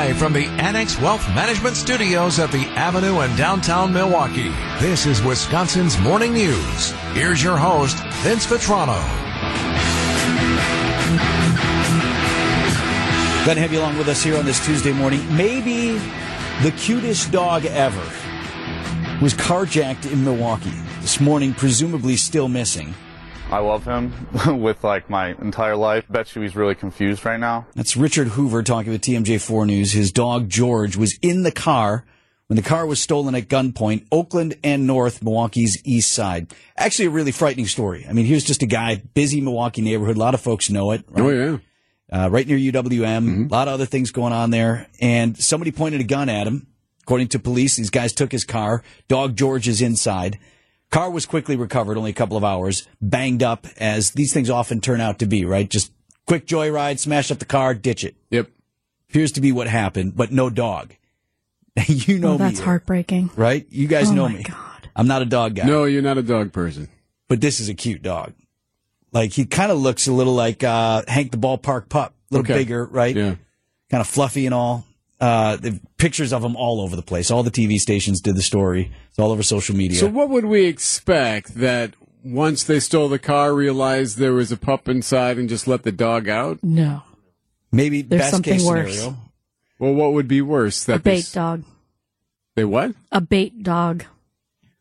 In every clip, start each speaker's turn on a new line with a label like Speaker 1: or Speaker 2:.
Speaker 1: Live from the Annex Wealth Management Studios at the Avenue in downtown Milwaukee, this is Wisconsin's Morning News. Here's your host, Vince Vitrano.
Speaker 2: Glad to have you along with us here on this Tuesday morning. Maybe the cutest dog ever was carjacked in Milwaukee this morning, presumably still missing.
Speaker 3: I love him with like my entire life. Bet you he's really confused right now.
Speaker 2: That's Richard Hoover talking with TMJ4 News. His dog George was in the car when the car was stolen at gunpoint, Oakland and North, Milwaukee's east side. Actually, a really frightening story. I mean, here's just a guy, busy Milwaukee neighborhood. A lot of folks know it. Right?
Speaker 4: Oh yeah.
Speaker 2: Uh, right near UWM.
Speaker 4: Mm-hmm.
Speaker 2: A lot of other things going on there. And somebody pointed a gun at him. According to police, these guys took his car. Dog George is inside. Car was quickly recovered, only a couple of hours, banged up as these things often turn out to be, right? Just quick joyride, smash up the car, ditch it.
Speaker 4: Yep.
Speaker 2: Appears to be what happened, but no dog. you know
Speaker 5: Oh, that's
Speaker 2: me,
Speaker 5: heartbreaking.
Speaker 2: right? You guys
Speaker 5: Oh
Speaker 2: know
Speaker 5: my
Speaker 2: me.
Speaker 5: God.
Speaker 2: I'm not a dog guy,
Speaker 4: No, you're not a dog person.
Speaker 2: but this is a cute dog. Like he kind of looks a little like uh, Hank the ballpark pup, a little
Speaker 4: Okay.
Speaker 2: bigger, right?
Speaker 4: Yeah.
Speaker 2: kind of fluffy and all. Uh, the pictures of him all over the place. All the TV stations did the story. It's all over social media.
Speaker 4: So what would we expect that once they stole the car, realized there was a pup inside and just let the dog out?
Speaker 5: No.
Speaker 2: Maybe
Speaker 5: There's
Speaker 2: best
Speaker 5: something
Speaker 2: case
Speaker 5: worse.
Speaker 2: scenario.
Speaker 4: Well, what would be worse? That
Speaker 5: A bait
Speaker 4: s-
Speaker 5: dog.
Speaker 4: They what?
Speaker 5: A bait dog.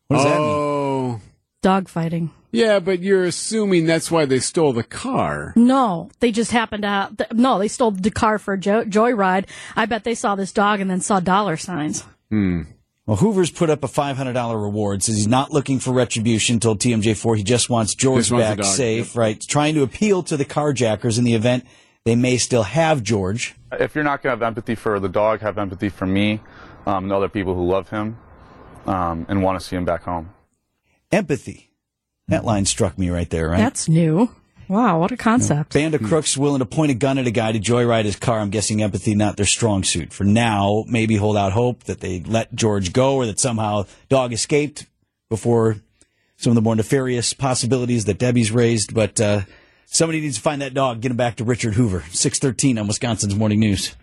Speaker 2: What does that mean?
Speaker 4: oh.
Speaker 5: Dog fighting.
Speaker 4: Yeah, but you're assuming that's why they stole the car.
Speaker 5: No, they just happened to have, th- no, they stole the car for a jo- joyride. I bet they saw this dog and then saw dollar signs. Hmm.
Speaker 2: Well, Hoover's put up a $500 reward. Says he's not looking for retribution. Told TMJ4 he just wants George
Speaker 4: Just
Speaker 2: back
Speaker 4: dog,
Speaker 2: safe. Right, trying to appeal to the carjackers in the event they may still have George.
Speaker 3: If you're not going to have empathy for the dog, have empathy for me um, and other people who love him um, and want to see him back home.
Speaker 2: Empathy. That line struck me right there. Right.
Speaker 5: That's new. Wow, what a concept.
Speaker 2: Band of crooks willing to point a gun at a guy to joyride his car. I'm guessing empathy not their strong suit. For now, maybe hold out hope that they let George go or that somehow dog escaped before some of the more nefarious possibilities that Debbie's raised. But uh, somebody needs to find that dog, get him back to Richard Hoover. 613 on Wisconsin's Morning News.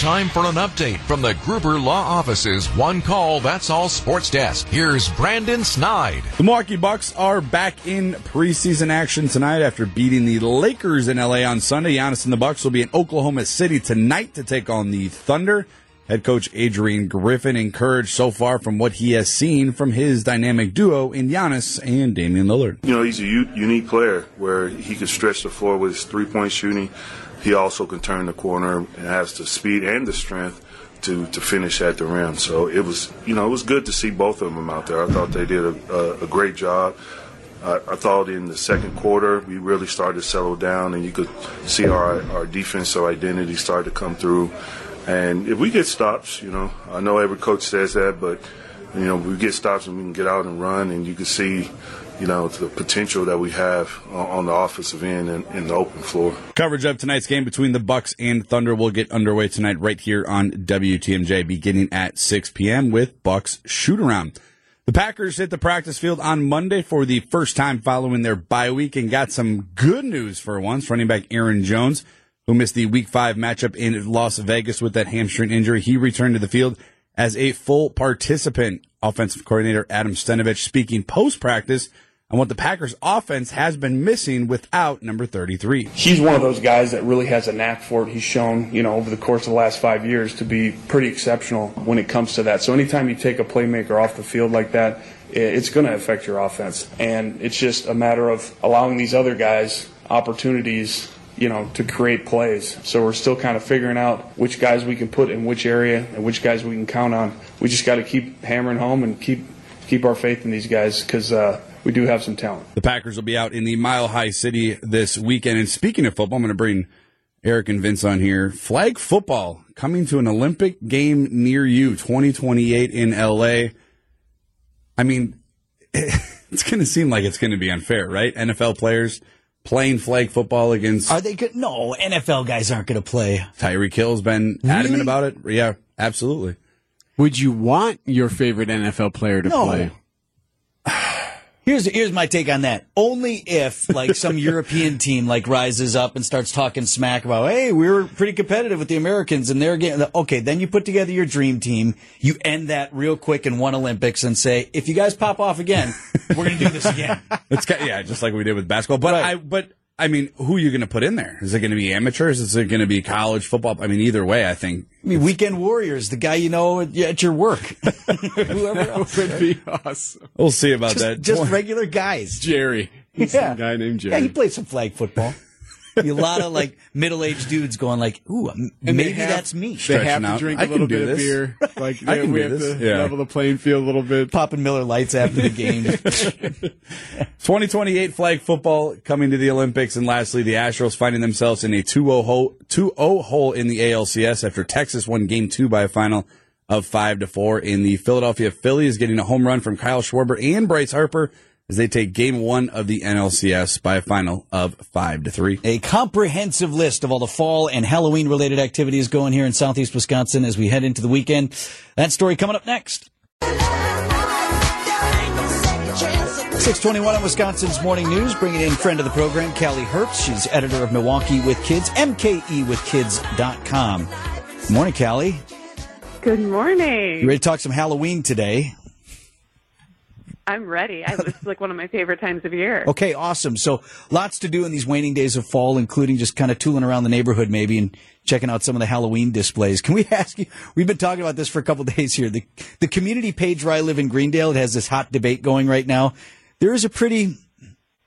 Speaker 1: Time for an update from the Gruber Law Office's One Call That's All Sports Desk. Here's Brandon Snide.
Speaker 6: The Milwaukee Bucks are back in preseason action tonight after beating the Lakers in LA on Sunday. Giannis and the Bucks will be in Oklahoma City tonight to take on the Thunder. Head coach Adrian Griffin encouraged so far from what he has seen from his dynamic duo in Giannis and Damian Lillard.
Speaker 7: You know, he's a u- unique player where he can stretch the floor with his three point shooting. He also can turn the corner and has the speed and the strength to, to finish at the rim. So it was, you know, it was good to see both of them out there. I thought they did a, a, a great job. I, I thought in the second quarter we really started to settle down, and you could see our our defensive identity start to come through. And if we get stops, you know, I know every coach says that, but you know, we get stops and we can get out and run, and you can see, you know, the potential that we have on, on the offensive end and in the open floor.
Speaker 6: Coverage of tonight's game between the Bucks and Thunder will get underway tonight right here on WTMJ beginning at 6 p.m. with Bucks shoot around. The Packers hit the practice field on Monday for the first time following their bye week and got some good news for once. Running back Aaron Jones, who missed the week five matchup in Las Vegas with that hamstring injury, he returned to the field as a full participant. Offensive coordinator Adam Stenavich speaking post practice on what the Packers offense has been missing without number 33.
Speaker 8: he's one of those guys that really has a knack for it. He's shown, you know, over the course of the last five years to be pretty exceptional when it comes to that. So anytime you take a playmaker off the field like that, it's going to affect your offense. And it's just a matter of allowing these other guys opportunities, you know, to create plays. So we're still kind of figuring out which guys we can put in which area and which guys we can count on. We just got to keep hammering home and keep keep our faith in these guys because uh, we do have some talent.
Speaker 6: The Packers will be out in the Mile High City this weekend. And speaking of football, I'm going to bring Eric and Vince on here. Flag football coming to an Olympic game near you, 2028 in LA. I mean, it's going to seem like it's going to be unfair, right? NFL players playing flag football against
Speaker 2: Are they good? No, NFL guys aren't going to play.
Speaker 6: Tyreek Hill's been adamant about it. Yeah, absolutely.
Speaker 4: Would you want your favorite NFL player to
Speaker 2: No.
Speaker 4: play?
Speaker 2: Here's here's my take on that. Only if like some European team like rises up and starts talking smack about, hey, we were pretty competitive with the Americans and they're getting okay. Then you put together your dream team. You end that real quick in one Olympics and say, if you guys pop off again, we're gonna do this again.
Speaker 6: It's yeah, just like we did with basketball. But
Speaker 2: Right.
Speaker 6: I but I mean, who are you going to put in there? Is it going to be amateurs? Is it going to be college football? I mean, either way, I think
Speaker 2: I mean, weekend warriors, the guy you know at, at your work, whoever else.
Speaker 4: Would be awesome.
Speaker 6: we'll see about
Speaker 2: Just,
Speaker 6: that.
Speaker 2: just regular guys.
Speaker 4: Jerry. He's
Speaker 2: Yeah.
Speaker 4: some guy named Jerry.
Speaker 2: Yeah,
Speaker 4: Jerry.
Speaker 2: he played some flag football. Be a lot of like middle-aged dudes going like, "Ooh,
Speaker 4: And
Speaker 2: maybe
Speaker 4: have-
Speaker 2: that's me."
Speaker 4: They have to
Speaker 6: out.
Speaker 4: drink
Speaker 6: I
Speaker 4: a
Speaker 6: can
Speaker 4: little
Speaker 6: do
Speaker 4: bit of beer. Like
Speaker 6: I can
Speaker 4: we
Speaker 6: do
Speaker 4: have
Speaker 6: this.
Speaker 4: to
Speaker 6: Yeah.
Speaker 4: level the playing field a little bit.
Speaker 2: Popping Miller Lites after the game.
Speaker 6: 2028 flag football coming to the Olympics. And lastly, the Astros finding themselves in a 2-0 hole, 2-0 hole in the ALCS after Texas won game two by a final of 5 to 4 in the Philadelphia Phillies getting a home run from Kyle Schwarber and Bryce Harper as they take game one of the NLCS by a final of 5 to 3.
Speaker 2: a comprehensive list of all the fall and Halloween related activities going here in Southeast Wisconsin as we head into the weekend. That story coming up next. 621 on Wisconsin's Morning News, bringing in friend of the program, Callie Herbst. She's editor of Milwaukee with Kids, MKEwithkids.com. Good morning, Callie.
Speaker 9: Good morning.
Speaker 2: You ready to talk some Halloween today?
Speaker 9: I'm ready. I, this is like one of my favorite times of year.
Speaker 2: Okay, awesome. So lots to do in these waning days of fall, including just kind of tooling around the neighborhood maybe and checking out some of the Halloween displays. Can we ask you, we've been talking about this for a couple days here. The, the community page where I live in Greendale, it has this hot debate going right now. There is a pretty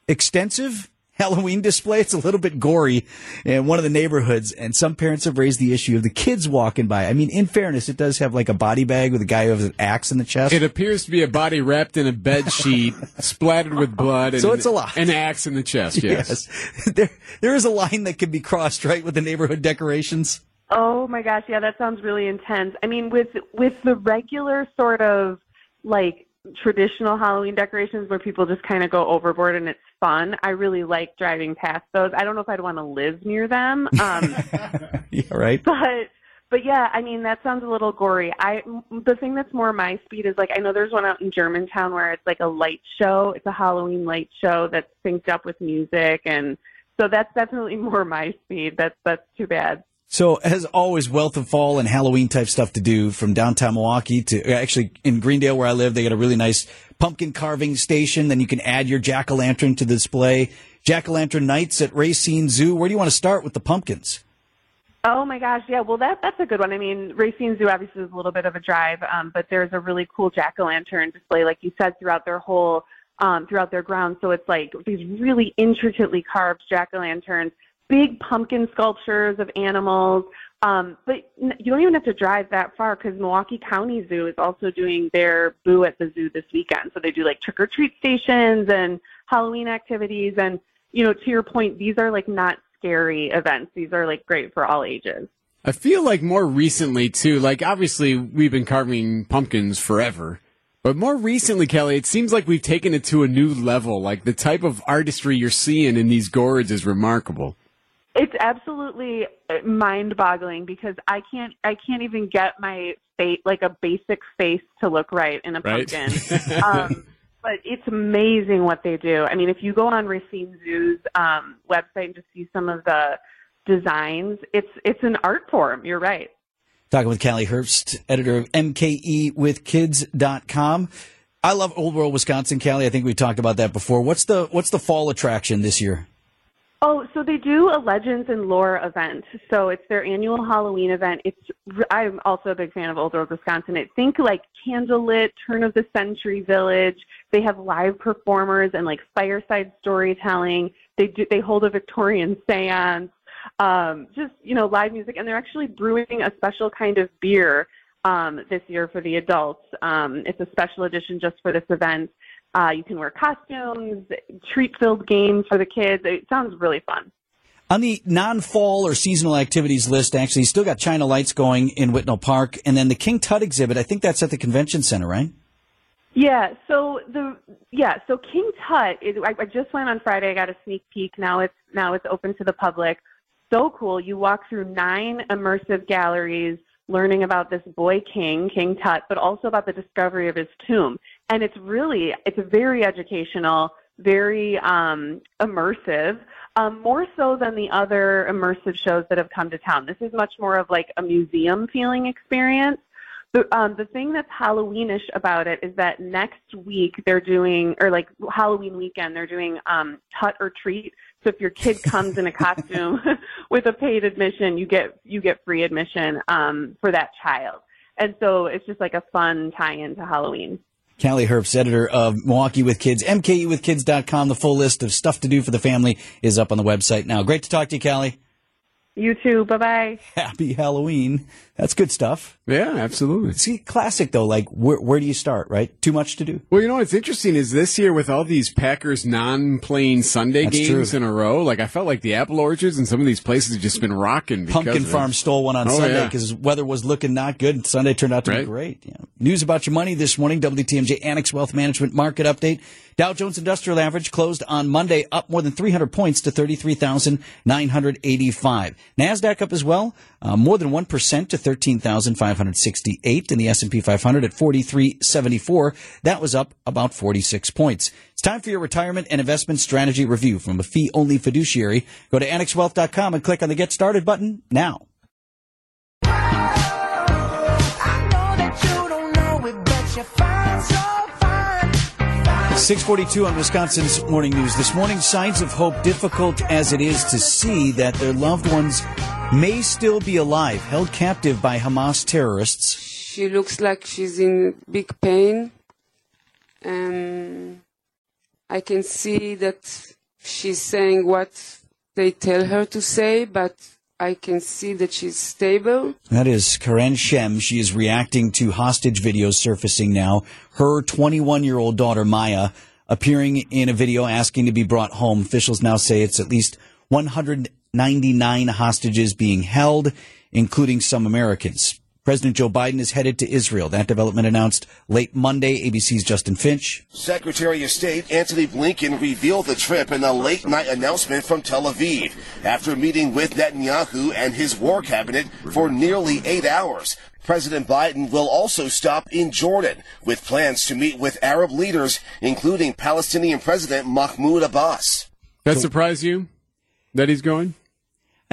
Speaker 2: extensive Halloween display. It's a little bit gory in one of the neighborhoods, and some parents have raised the issue of the kids walking by. I mean, in fairness, it does have like a body bag with a guy who has an axe in the chest.
Speaker 4: It appears to be a body wrapped in a bed sheet, splattered with blood, and
Speaker 2: So it's a lot.
Speaker 4: An axe in the chest. Yes.
Speaker 2: yes. There, there is a line that can be crossed, right, with the neighborhood decorations.
Speaker 9: Oh my gosh, yeah, that sounds really intense. I mean, with with the regular sort of like traditional Halloween decorations where people just kind of go overboard and it's fun, I really like driving past those. I don't know if I'd want to live near them. Um,
Speaker 2: Yeah, right.
Speaker 9: but but yeah, I mean that sounds a little gory. I the thing that's more my speed is like I know there's one out in Germantown where it's like a light show. It's a Halloween light show that's synced up with music, and so that's definitely more my speed. That's that's too bad.
Speaker 2: So, as always, wealth of fall and Halloween type stuff to do from downtown Milwaukee to actually in Greendale where I live. They got a really nice pumpkin carving station. Then you can add your jack o' lantern to the display. Jack o' lantern nights at Racine Zoo. Where do you want to start with the pumpkins?
Speaker 9: Oh my gosh, yeah. Well, that that's a good one. I mean, Racine Zoo obviously is a little bit of a drive, um, but there's a really cool jack o' lantern display, like you said, throughout their whole um, throughout their grounds. So it's like these really intricately carved jack o' lanterns, big pumpkin sculptures of animals. Um, but you don't even have to drive that far because Milwaukee County Zoo is also doing their Boo at the Zoo this weekend. So they do like trick or treat stations and Halloween activities. And you know, to your point, these are like not scary events. These are like great for all ages.
Speaker 4: I feel like more recently too, like obviously we've been carving pumpkins forever. But more recently, Kelly, it seems like we've taken it to a new level. Like the type of artistry you're seeing in these gourds is remarkable.
Speaker 9: It's absolutely mind-boggling because I can't I can't even get my face like a basic face to look right in a
Speaker 4: Right.
Speaker 9: pumpkin. um, but it's amazing what they do. I mean, if you go on Racine Zoo's um, website and just see some of the designs, it's it's an art form. You're right.
Speaker 2: Talking with Callie Herbst, editor of MKEWithKids.com. I love Old World Wisconsin, Callie. I think we talked about that before. What's the what's the fall attraction this year?
Speaker 9: Oh, so they do a Legends and Lore event. So it's their annual Halloween event. It's I'm also a big fan of Old World Wisconsin. It think like candlelit, turn of the century village. They have live performers and like fireside storytelling. They do they hold a Victorian séance. Um, just you know live music, and they're actually brewing a special kind of beer um, this year for the adults. Um, it's a special edition just for this event. Uh, you can wear costumes, treat-filled games for the kids. It sounds really fun.
Speaker 2: On the non-fall or seasonal activities list, actually, you still got China Lights going in Whitnall Park, and then the King Tut exhibit. I think that's at the convention center, right?
Speaker 9: Yeah. So the yeah. So King Tut. Is, I, I just went on Friday. I got a sneak peek. Now it's now it's open to the public. So cool. You walk through nine immersive galleries, learning about this boy king, King Tut, but also about the discovery of his tomb. And it's really it's very educational, very um, immersive. Um, more so than the other immersive shows that have come to town. This is much more of like a museum feeling experience. The, um, the thing that's Halloweenish about it is that next week they're doing, or like Halloween weekend, they're doing um, Tut or Treat. So if your kid comes in a costume with a paid admission, you get you get free admission um, for that child. And so it's just like a fun tie-in to Halloween.
Speaker 2: Callie Herbst, editor of Milwaukee with Kids, MKEwithKids.com. The full list of stuff to do for the family is up on the website now. Great to talk to you, Callie.
Speaker 9: You too. Bye bye.
Speaker 2: Happy Halloween. That's good stuff.
Speaker 4: Yeah, absolutely.
Speaker 2: See, classic though. Like, where, where do you start, right? Too much to do.
Speaker 4: Well, you know what's interesting is this year with all these Packers non-playing Sunday
Speaker 2: That's
Speaker 4: games
Speaker 2: true.
Speaker 4: in a row. Like I felt like the apple orchards and some of these places have just been rocking. because
Speaker 2: Pumpkin
Speaker 4: of it.
Speaker 2: Farm stole one on
Speaker 4: Oh,
Speaker 2: Sunday
Speaker 4: yeah.
Speaker 2: because weather was looking not good. Sunday turned out to be great. Yeah. News about your money this morning. WTMJ Annex Wealth Management Market Update. Dow Jones Industrial Average closed on Monday up more than 300 points to 33,985. Nasdaq up as well, uh, more than 1% to 13,568 and the S&P 500 at 4374. That was up about 46 points. It's time for your retirement and investment strategy review from a fee-only fiduciary. Go to annexwealth.com and click on the Get Started button now. 642 on Wisconsin's Morning News. This morning, signs of hope, difficult as it is to see that their loved ones may still be alive, held captive by Hamas terrorists.
Speaker 10: She looks like she's in big pain. Um, I can see that she's saying what they tell her to say, but I can see that she's stable.
Speaker 2: That is Karen Schem. She is reacting to hostage videos surfacing now. Her 21 year old daughter, Maya, appearing in a video asking to be brought home. Officials now say it's at least 199 hostages being held, including some Americans. President Joe Biden is headed to Israel. That development announced late Monday. ABC's Justin Finch.
Speaker 11: Secretary of State Antony Blinken revealed the trip in a late night announcement from Tel Aviv after meeting with Netanyahu and his war cabinet for nearly eight hours. President Biden will also stop in Jordan with plans to meet with Arab leaders, including Palestinian President Mahmoud Abbas.
Speaker 4: That surprise you that he's going?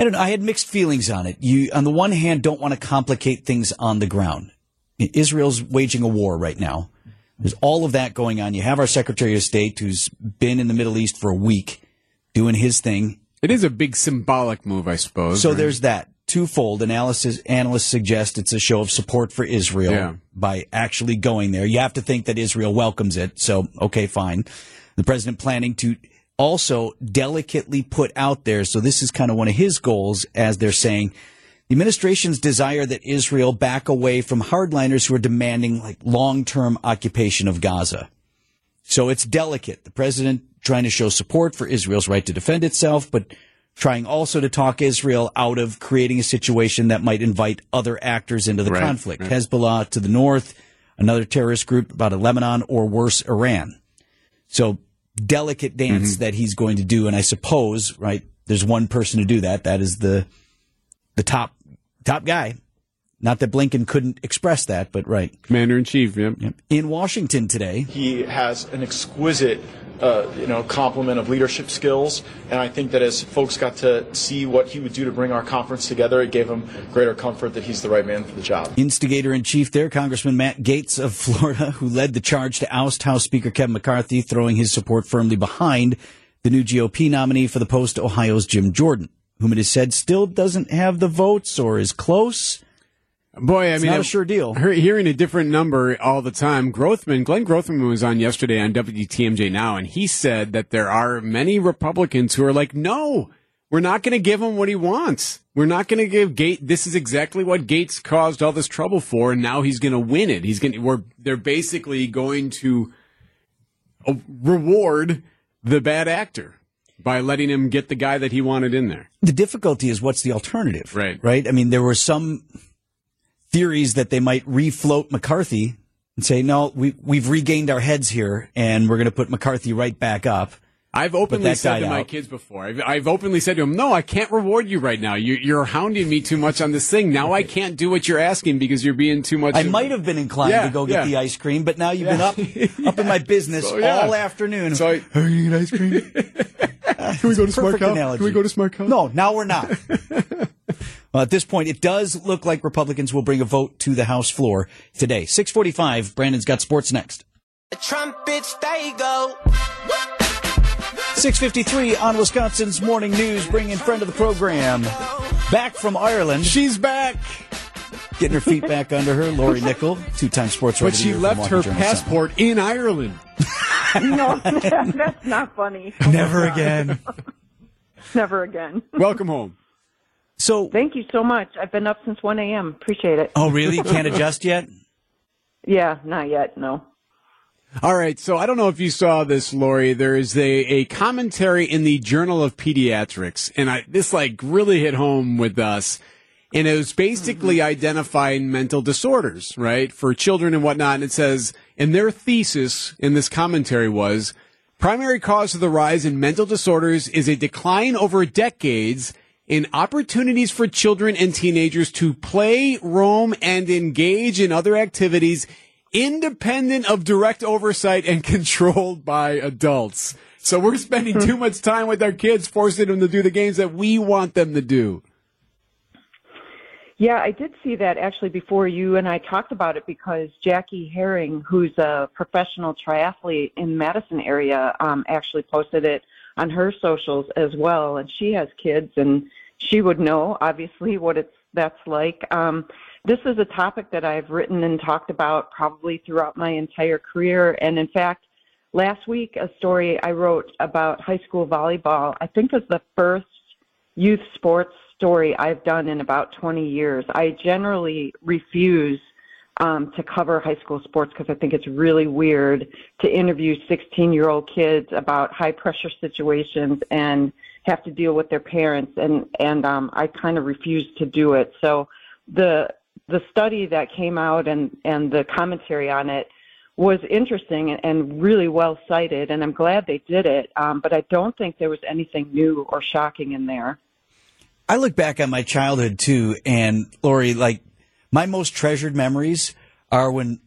Speaker 2: I don't know. I had mixed feelings on it. You, on the one hand, don't want to complicate things on the ground. Israel's waging a war right now. There's all of that going on. You have our Secretary of State who's been in the Middle East for a week doing his thing.
Speaker 4: It is a big symbolic move, I suppose.
Speaker 2: So
Speaker 4: right?
Speaker 2: there's that. Twofold. Analysis, analysts suggest it's a show of support for Israel
Speaker 4: Yeah.
Speaker 2: by actually going there. You have to think that Israel welcomes it. So, okay, fine. The president planning to also delicately put out there. So this is kind of one of his goals, as they're saying. The administration's desire that Israel back away from hardliners who are demanding like long-term occupation of Gaza. So it's delicate. The president trying to show support for Israel's right to defend itself, but trying also to talk Israel out of creating a situation that might invite other actors into the
Speaker 4: Right,
Speaker 2: conflict.
Speaker 4: right.
Speaker 2: Hezbollah to the north, another terrorist group about Lebanon or worse, Iran. So delicate dance
Speaker 4: Mm-hmm.
Speaker 2: that he's going to do. And I suppose, right, there's one person to do that. That is the, the top, top guy. Not that Blinken couldn't express that, but right.
Speaker 4: Commander in Chief. Yep.
Speaker 2: In Washington today,
Speaker 12: He has an exquisite, uh, you know, complement of leadership skills, and I think that as folks got to see what he would do to bring our conference together, it gave them greater comfort that he's the right man for the job.
Speaker 2: Instigator in chief there, Congressman Matt Gaetz of Florida, who led the charge to oust House Speaker Kevin McCarthy, throwing his support firmly behind the new GOP nominee for the post, Ohio's Jim Jordan, whom it is said still doesn't have the votes or is close.
Speaker 4: Boy, I
Speaker 2: It's
Speaker 4: mean,
Speaker 2: not a sure deal.
Speaker 4: he- Hearing a different number all the time. Grothman, Glenn Grothman was on yesterday on WTMJ Now, and he said that there are many Republicans who are like, no, we're not going to give him what he wants. We're not going to give Gaetz. This is exactly what Gaetz caused all this trouble for, and now he's going to win it. He's going. to We're they're basically going to uh, reward the bad actor by letting him get the guy that he wanted in there.
Speaker 2: The difficulty is what's the alternative?
Speaker 4: Right.
Speaker 2: Right? I mean, there were some theories that they might refloat McCarthy and say, no, we, we've regained our heads here and we're going to put McCarthy right back up.
Speaker 4: I've openly said
Speaker 2: died
Speaker 4: to my kids before. I've, I've openly said to them, "No, I can't reward you right now. You, you're hounding me too much on this thing. Now I can't do what you're asking because you're being too much."
Speaker 2: I
Speaker 4: of-
Speaker 2: might have been inclined
Speaker 4: Yeah,
Speaker 2: to go get
Speaker 4: yeah.
Speaker 2: the ice cream, but now you've
Speaker 4: Yeah.
Speaker 2: been up up in my business
Speaker 4: So, yeah.
Speaker 2: all afternoon.
Speaker 4: So I-
Speaker 2: Are you eat ice cream?
Speaker 4: Can we go to Smart Cow?
Speaker 2: analogy.
Speaker 4: Can we go to Smart Cow?
Speaker 2: No, now we're not. well, at this point, it does look like Republicans will bring a vote to the House floor today. 645, Brandon's got sports next.
Speaker 13: Trumpets, they go.
Speaker 2: 653 on Wisconsin's Morning News, bringing friend of the program back from Ireland.
Speaker 4: She's back.
Speaker 2: Getting her feet back under her, Lori Nickel, two-time sports writer.
Speaker 4: But she left her
Speaker 2: Journal Sentinel.
Speaker 4: passport in Ireland.
Speaker 14: no, that's not funny.
Speaker 2: Never again.
Speaker 14: Never again.
Speaker 4: Welcome home.
Speaker 2: So
Speaker 14: thank you so much. I've been up since 1 a.m. Appreciate it.
Speaker 2: Oh, really? Can't adjust yet?
Speaker 14: Yeah, not yet. No.
Speaker 4: All right, so I don't know if you saw this, Lori. There is a, a commentary in the Journal of Pediatrics, and I, this like really hit home with us. And it was basically mm-hmm. identifying mental disorders, right, for children and whatnot. And it says, and their thesis in this commentary was, primary cause of the rise in mental disorders is a decline over decades in opportunities for children and teenagers to play, roam, and engage in other activities independent of direct oversight and controlled by adults. So we're spending too much time with our kids, forcing them to do the games that we want them to do.
Speaker 14: Yeah, I did see that actually before you and I talked about it because Jackie Hering, who's a professional triathlete in Madison area, um, actually posted it on her socials as well. And she has kids, and she would know obviously what it's that's like. Um, this is a topic that I've written and talked about probably throughout my entire career. And in fact, last week a story I wrote about high school volleyball, I think is the first youth sports story I've done in about 20 years. I generally refuse um, to cover high school sports because I think it's really weird to interview 16 year old kids about high pressure situations and have to deal with their parents and and um, I kind of refuse to do it. So the the study that came out and and the commentary on it was interesting and, and really well cited, and I'm glad they did it. Um, but I don't think there was anything new or shocking in there.
Speaker 2: I look back on my childhood too, and Lori, like my most treasured memories are when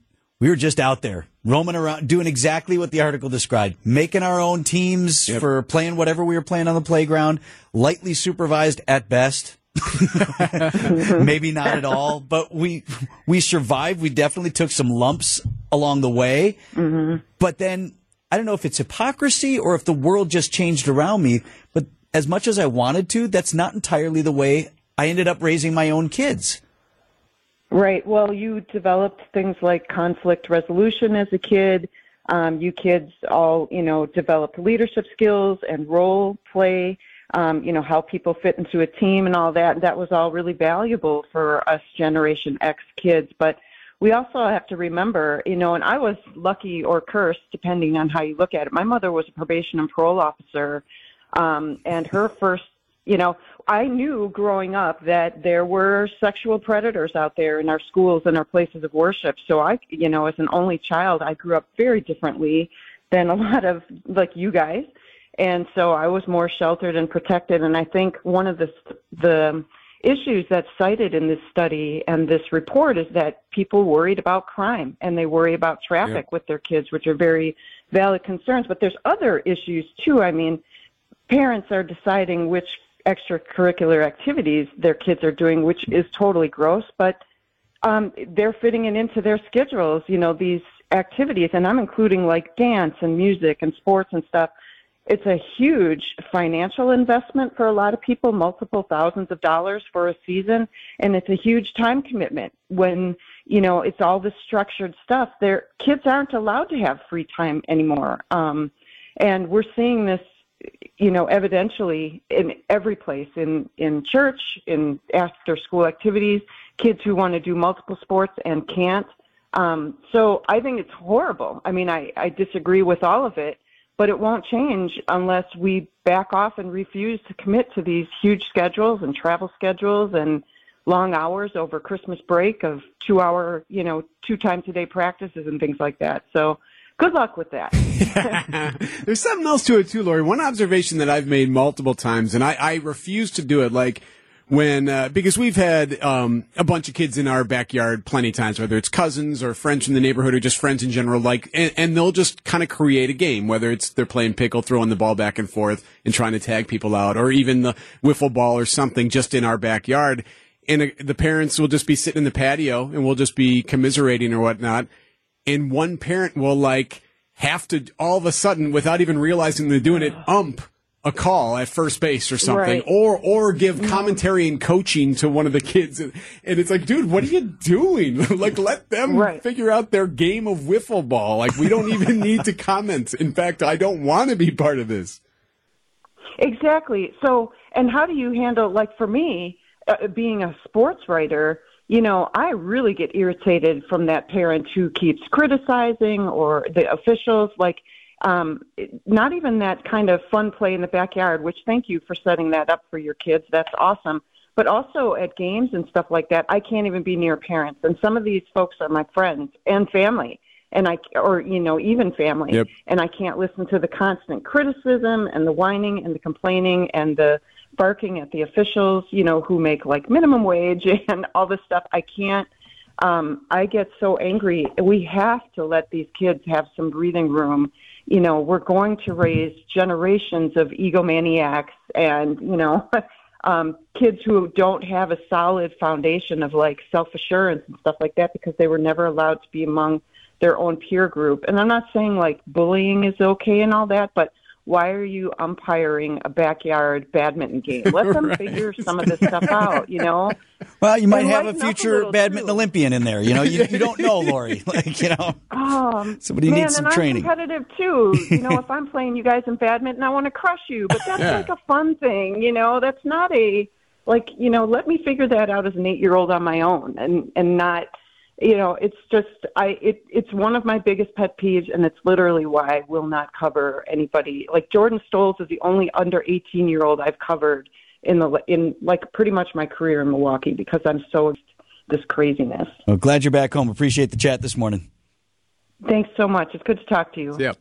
Speaker 2: we were just out there roaming around, doing exactly what the article described, making our own teams for playing whatever we were playing on the playground, lightly supervised at best. Maybe not at all, but we we survived. We definitely took some lumps along the way. Mm-hmm. But then I don't know if it's hypocrisy or if the world just changed around me. But as much as I wanted to, that's not entirely the way I ended up raising my own kids.
Speaker 14: Right. Well, you developed things like conflict resolution as a kid. Um, you kids all, you know, developed leadership skills and role play. Um, you know how people fit into a team and all that. And that was all really valuable for us Generation X kids. But we also have to remember, you know, and I was lucky or cursed, depending on how you look at it. My mother was a probation and parole officer, um, and her first you know, I knew growing up that there were sexual predators out there in our schools and our places of worship. So I, you know, as an only child, I grew up very differently than a lot of like you guys. And so I was more sheltered and protected. And I think one of the, the issues that's cited in this study and this report is that people worried about crime and they worry about traffic with their kids, which are very valid concerns. But there's other issues too. I mean, parents are deciding which extracurricular activities their kids are doing, which is totally gross, but um, they're fitting it into their schedules, you know, these activities. And I'm including like dance and music and sports and stuff. It's a huge financial investment for a lot of people, multiple thousands of dollars for a season. And it's a huge time commitment when, you know, it's all this structured stuff. Their kids aren't allowed to have free time anymore. Um, and we're seeing this you know, evidentially in every place, in, in church, in after school activities, kids who want to do multiple sports and can't. Um, so I think it's horrible. I mean, I, I disagree with all of it, but it won't change unless we back off and refuse to commit to these huge schedules and travel schedules and long hours over Christmas break of two hour, you know, two times a day practices and things like that. So good luck with that.
Speaker 4: There's something else to it too, Lori. One observation that I've made multiple times, and I, I refuse to do it, like when uh, because we've had um, a bunch of kids in our backyard plenty of times, whether it's cousins or friends from the neighborhood or just friends in general, like, and, and they'll just kind of create a game, whether it's they're playing pickle, throwing the ball back and forth, and trying to tag people out, or even the wiffle ball or something just in our backyard. And uh, the parents will just be sitting in the patio, and we'll just be commiserating or whatnot and one parent will like have to all of a sudden without even realizing they're doing it ump a call at first base or something.
Speaker 14: Right.
Speaker 4: or or give commentary and coaching to one of the kids. And, and it's like dude what are you doing? Like let them figure out their game of wiffle ball. Like we don't even need to comment. In fact i don't want to be part of this.
Speaker 14: Exactly. So, and how do you handle, like for me, uh, being a sports writer, you know, I really get irritated from that parent who keeps criticizing or the officials, like, um, not even that kind of fun play in the backyard, which thank you for setting that up for your kids. That's awesome. But also at games and stuff like that, I can't even be near parents. And some of these folks are my friends and family. And I, or, you know, even family.
Speaker 4: Yep.
Speaker 14: And I can't listen to the constant criticism and the whining and the complaining and the barking at the officials, you know, who make like minimum wage and all this stuff. I can't, um, I get so angry. We have to let these kids have some breathing room. You know, we're going to raise generations of egomaniacs and, you know, um, kids who don't have a solid foundation of like self assurance and stuff like that because they were never allowed to be among their own peer group. And I'm not saying like bullying is okay and all that, but why are you umpiring a backyard badminton game? Let them
Speaker 2: Right.
Speaker 14: figure some of this stuff out, you know?
Speaker 2: Well, you might
Speaker 14: And
Speaker 2: have a
Speaker 14: a
Speaker 2: future
Speaker 14: little,
Speaker 2: badminton Olympian in there. You know, you, you don't know, Lori. Like, you know,
Speaker 14: Um,
Speaker 2: Somebody
Speaker 14: man,
Speaker 2: needs some
Speaker 14: and
Speaker 2: training.
Speaker 14: I'm competitive too. You know, if I'm playing you guys in badminton, I want to crush you. But that's
Speaker 2: Yeah.
Speaker 14: like a fun thing. You know, that's not a like. You know, let me figure that out as an eight year old on my own, and and not. You know, it's just I. It, it's one of my biggest pet peeves, and it's literally why I will not cover anybody. Like Jordan Stolz is the only under 18 year old I've covered in the in like pretty much my career in Milwaukee because I'm so this craziness.
Speaker 2: well, glad you're back home. Appreciate the chat this morning.
Speaker 14: Thanks so much. It's good to talk to you.
Speaker 4: Yeah.